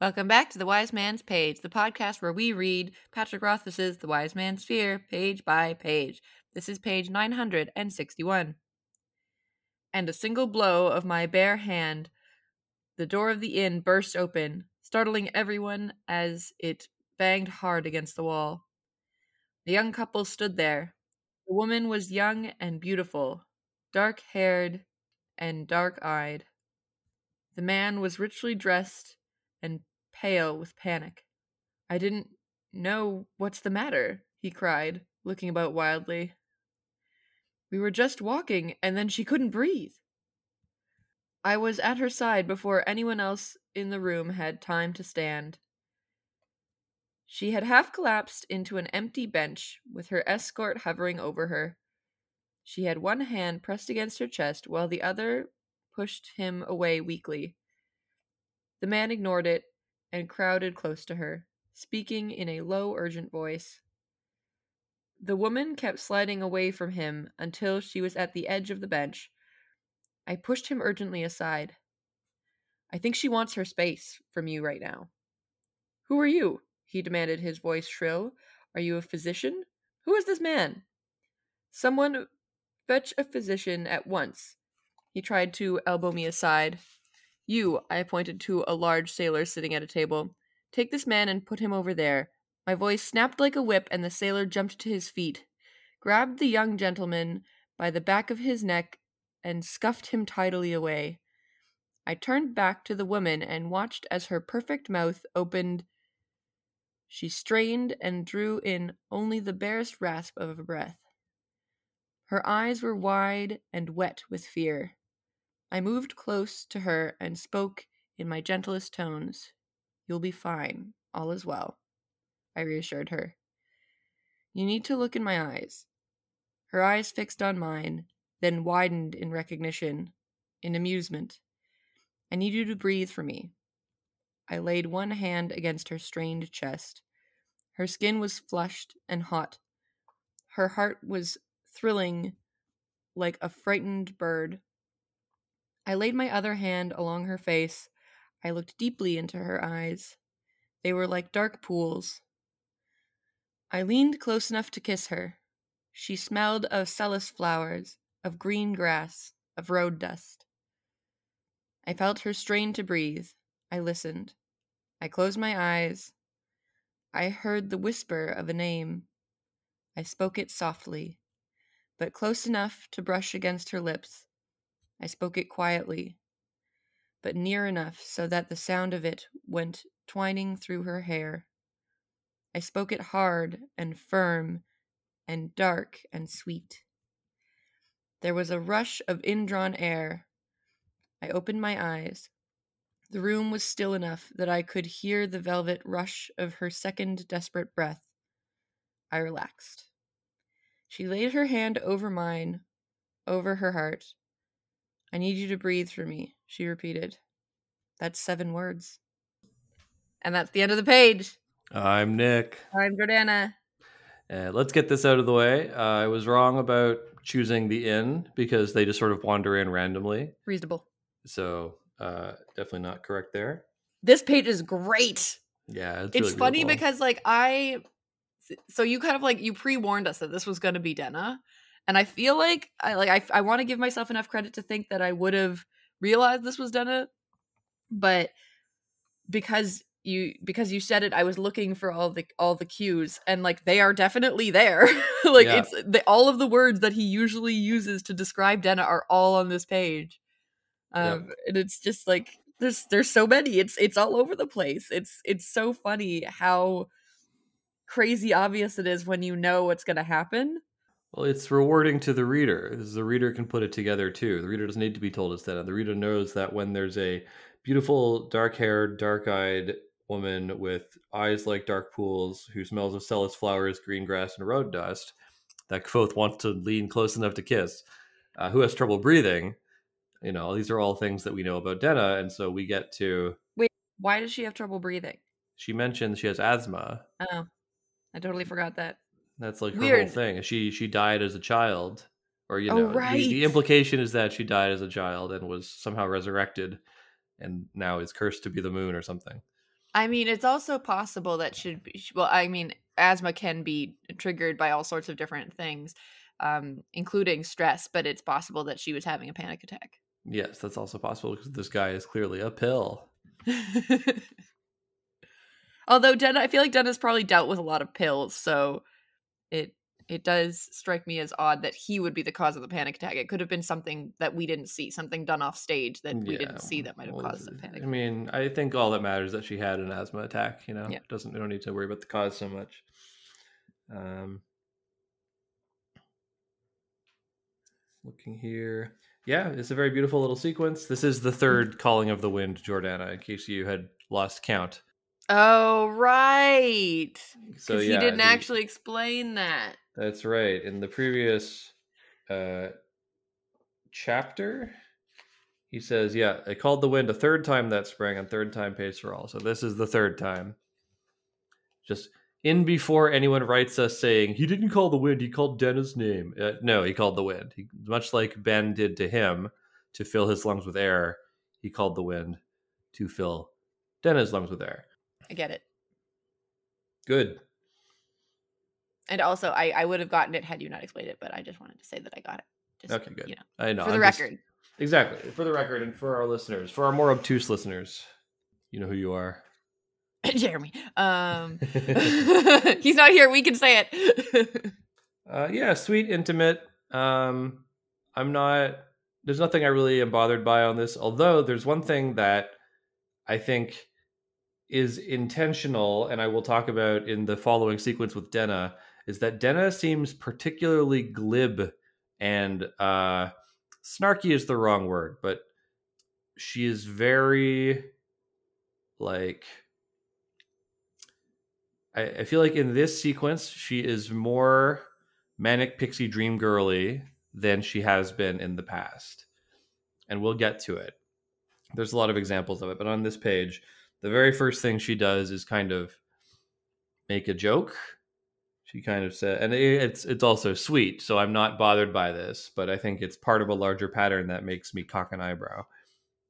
Welcome back to The Wise Man's Page, the podcast where we read Patrick Rothfuss's The Wise Man's Fear page by page. This is page 961. And a single blow of my bare hand, the door of the inn burst open, startling everyone as it banged hard against the wall. The young couple stood there. The woman was young and beautiful, dark haired and dark eyed. The man was richly dressed and pale with panic. I didn't know what's the matter, he cried, looking about wildly. We were just walking, and then she couldn't breathe. I was at her side before anyone else in the room had time to stand. She had half collapsed into an empty bench with her escort hovering over her. She had one hand pressed against her chest while the other pushed him away weakly. The man ignored it and crowded close to her, speaking in a low, urgent voice. The woman kept sliding away from him until she was at the edge of the bench. I pushed him urgently aside. I think she wants her space from you right now. Who are you? he demanded, his voice shrill. Are you a physician? Who is this man? Someone fetch a physician at once. He tried to elbow me aside. You, I pointed to a large sailor sitting at a table. Take this man and put him over there. My voice snapped like a whip, and the sailor jumped to his feet, grabbed the young gentleman by the back of his neck, and scuffed him tidily away. I turned back to the woman and watched as her perfect mouth opened. She strained and drew in only the barest rasp of a breath. Her eyes were wide and wet with fear. I moved close to her and spoke in my gentlest tones. You'll be fine. All is well. I reassured her. You need to look in my eyes. Her eyes fixed on mine, then widened in recognition, in amusement. I need you to breathe for me. I laid one hand against her strained chest. Her skin was flushed and hot. Her heart was thrilling like a frightened bird. I laid my other hand along her face. I looked deeply into her eyes. They were like dark pools. I leaned close enough to kiss her. She smelled of celis flowers, of green grass, of road dust. I felt her strain to breathe. I listened. I closed my eyes. I heard the whisper of a name. I spoke it softly, but close enough to brush against her lips. I spoke it quietly, but near enough so that the sound of it went twining through her hair. I spoke it hard and firm and dark and sweet. There was a rush of indrawn air. I opened my eyes. The room was still enough that I could hear the velvet rush of her second desperate breath. I relaxed. She laid her hand over mine, over her heart. I need you to breathe for me, she repeated. That's seven words. And that's the end of the page. I'm Nick. I'm Jordana. Uh, let's get this out of the way. Uh, I was wrong about choosing the inn because they just sort of wander in randomly. Reasonable. So uh, definitely not correct there. This page is great. Yeah, it's, It's, really funny beautiful. because like I so you kind of like you pre-warned us that this was going to be Denna. And I feel like I like I I want to give myself enough credit to think that I would have realized this was Denna, but because you because you said it i was looking for all the all the cues and like they are definitely there. Like Yeah. it's the, all of the words that he usually uses to describe denna are all on this page. Um and it's just like there's there's so many. It's it's all over the place. It's it's so funny how crazy obvious it is when you know what's going to happen Well, it's rewarding to the reader. As The reader can put it together too. The reader doesn't need to be told it's that. The reader knows that when there's a beautiful, dark-haired, dark-eyed woman with eyes like dark pools who smells of celis flowers, green grass, and road dust, that Kvothe wants to lean close enough to kiss, uh, who has trouble breathing. You know, these are all things that we know about Denna, and so we get to. Wait, why does she have trouble breathing She mentions she has asthma. oh i totally forgot that That's like her Weird. whole thing. She she died as a child, or you Oh, know, the, right. the implication is that she died as a child and was somehow resurrected, and now is cursed to be the moon or something. I mean, it's also possible that should be well. I mean, asthma can be triggered by all sorts of different things, um, including stress. But it's possible that she was having a panic attack. Yes, that's also possible because this guy is clearly a pill. Although Denna, I feel like Denna's probably dealt with a lot of pills, so it it does strike me as odd that he would be the cause of the panic attack. It could have been something that we didn't see, something done off stage that we didn't see that might have well, caused the panic. I mean, I think all that matters is that she had an asthma attack. You know, Yeah. doesn't we don't need to worry about the cause so much. Um, looking here, yeah, it's a very beautiful little sequence. This is the third calling of the wind, Jordana. In case you had lost count. Oh right, So because yeah, he didn't the- actually explain that. That's right. In the previous uh, chapter, he says, "Yeah, I called the wind a third time that spring, and third time pays for all." So this is the third time. Just in before anyone writes us saying he didn't call the wind, he called Denna's name. Uh, no, he called the wind. He, much like Ben did to him to fill his lungs with air, he called the wind to fill Denna's lungs with air. I get it. Good. And also, I, I would have gotten it had you not explained it, but I just wanted to say that I got it. Just, Okay, good. You know, I know. for the I'm just- record. Exactly. For the record and for our listeners, for our more obtuse listeners, you know who you are. Jeremy. Um, he's not here. We can say it. Uh, yeah, sweet, intimate. Um, I'm not. There's nothing I really am bothered by on this. Although there's one thing that I think is intentional, and I will talk about in the following sequence with Denna, is that Denna seems particularly glib and uh, snarky is the wrong word, but she is very like I, I feel like in this sequence she is more manic pixie dream girly than she has been in the past. And we'll get to it. There's a lot of examples of it but on this page the very first thing she does is kind of make a joke. She kind of said and it's it's also sweet so i'm not bothered by this but i think it's part of a larger pattern that makes me cock an eyebrow.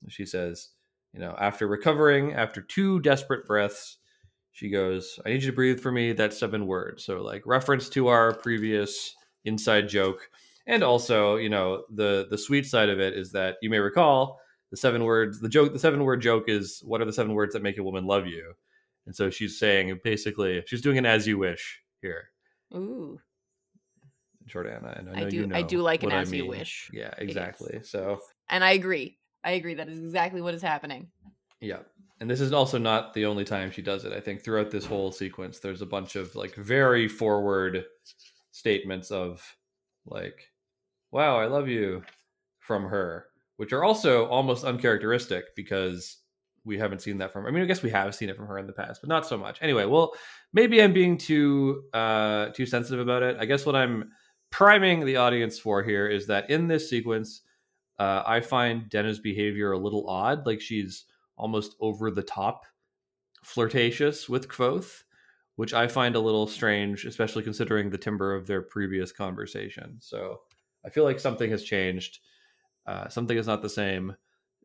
She says you know after recovering after two desperate breaths she goes i need you to breathe for me that's seven words. So like reference to our previous inside joke. And also you know the the sweet side of it is that you may recall the seven words the joke the seven word joke is what are the seven words that make a woman love you and so she's saying basically she's doing an as you wish here Ooh. jordana and i, I do- you know I do like an I as you wish. yeah exactly so And I agree. I agree. That is exactly what is happening. Yeah. And this is also not the only time she does it. I think throughout this whole sequence, there's a bunch of like very forward statements of like, wow, I love you from her, which are also almost uncharacteristic because we haven't seen that from I mean, I guess we have seen it from her in the past, but not so much. Anyway, well, maybe I'm being too uh too sensitive about it. I guess what I'm priming the audience for here is that in this sequence, uh, I find Denna's behavior a little odd. Like she's almost over the top flirtatious with Kvothe, which I find a little strange, especially considering the timbre of their previous conversation. So I feel like something has changed. Uh, something is not the same.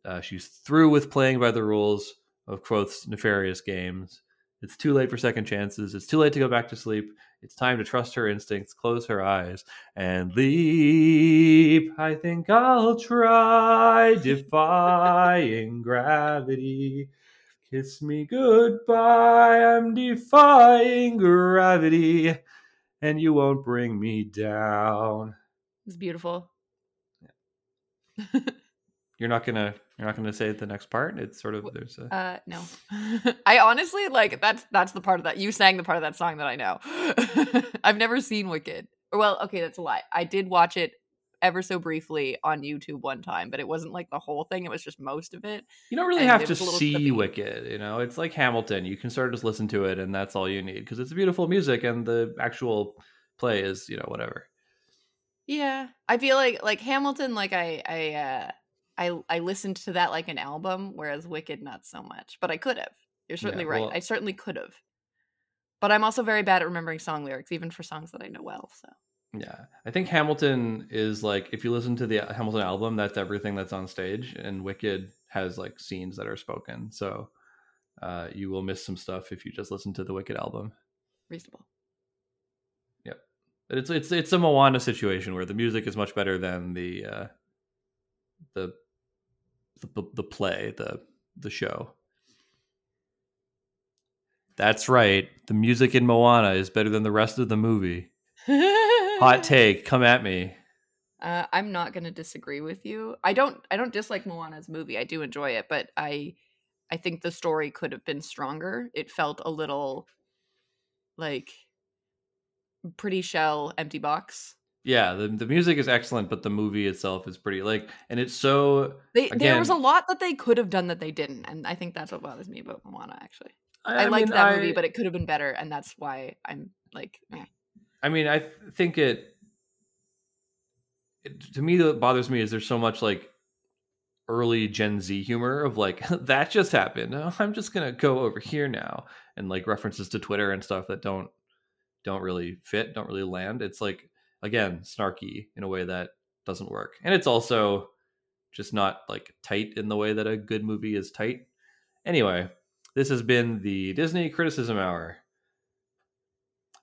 Uh, she's through with playing by the rules of Kvothe's nefarious games. It's too late for second chances. It's too late to go back to sleep. It's time to trust her instincts, close her eyes, and leap. I think I'll try defying gravity. Kiss me goodbye. I'm defying gravity, and you won't bring me down. It's beautiful. You're not gonna. You're not gonna say the next part. It's sort of there's a. Uh, no. I honestly like that's that's the part of that you sang the part of that song that I know. I've never seen Wicked. Well, okay, that's a lie. I did watch it ever so briefly on YouTube one time, but it wasn't like the whole thing. It was just most of it. You don't really and have to was a little see. Wicked. You know, it's like Hamilton. You can sort of just listen to it, and that's all you need because it's beautiful music, and the actual play is you know whatever. Yeah, I feel like like Hamilton. Like I I uh, I I listened to that like an album, whereas Wicked not so much. But I could have. You're certainly right. well- I certainly could have. But I'm also very bad at remembering song lyrics, even for songs that I know well. So Yeah, I think Hamilton is like if you listen to the Hamilton album, that's everything that's on stage, and Wicked has like scenes that are spoken. So uh, you will miss some stuff if you just listen to the Wicked album. Reasonable. It's it's it's a Moana situation where the music is much better than the uh, the, the the play the the show. That's right. The music in Moana is better than the rest of the movie. Hot take. Come at me. Uh, I'm not going to disagree with you. I don't. I don't dislike Moana's movie. I do enjoy it, but I, I think the story could have been stronger. It felt a little, like, pretty shell, empty box. Yeah, the the music is excellent, but the movie itself is pretty like, and it's so. They, there was a lot that they could have done that they didn't, and I think that's what bothers me about Moana. Actually, I, liked mean, that I- movie, but it could have been better, and that's why I'm like, eh. I mean, I th- think it, it. To me, what bothers me is there's so much like early Gen Z humor of like that just happened. Oh, I'm just gonna go over here now, and like references to Twitter and stuff that don't don't really fit, don't really land. It's like again snarky in a way that doesn't work, and it's also just not like tight in the way that a good movie is tight. Anyway, this has been the Disney Criticism Hour.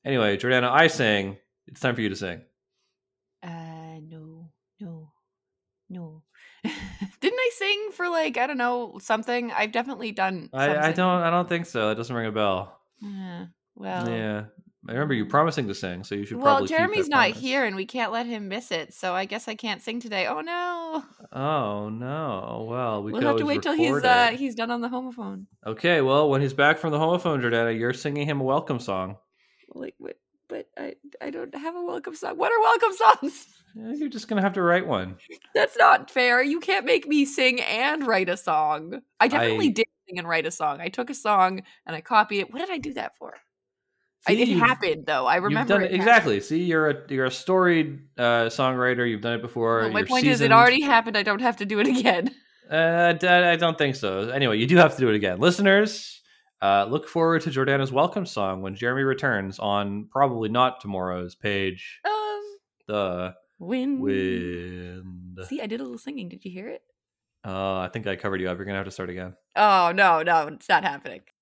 Anyway, Jordana, I sang. It's time for you to sing. uh, no, no, no. Didn't I sing for like I don't know something? I've definitely done. I, I don't. I don't think so. That doesn't ring a bell. Yeah, well, Yeah, I remember you promising to sing, so you should. well, probably keep that Jeremy's not promise. here, and we can't let him miss it. So I guess I can't sing today. Oh no! Oh no! Well, we will have to wait till he's uh he's done on the homophone. Okay, well, when he's back from the homophone, Jordana, you're singing him a welcome song. Like, what? But I I don't have a welcome song. What are welcome songs? Eh, You're just gonna have to write one. That's not fair. You can't make me sing and write a song. I definitely I- did sing and write a song. I took a song and I copied it. What did I do that for? See, it happened though. I remember done it it, happened. exactly. See, you're a you're a storied uh, songwriter. You've done it before. Well, my you're point is, it already happened. I don't have to do it again. Uh, I don't think so. Anyway, you do have to do it again. Listeners, uh, look forward to Jordana's welcome song when Jeremy returns on probably not tomorrow's page. Um, The wind. wind. See, I did a little singing. Did you hear it? Uh, I think I covered you up. You're going to have to start again. Oh no, no, it's not happening.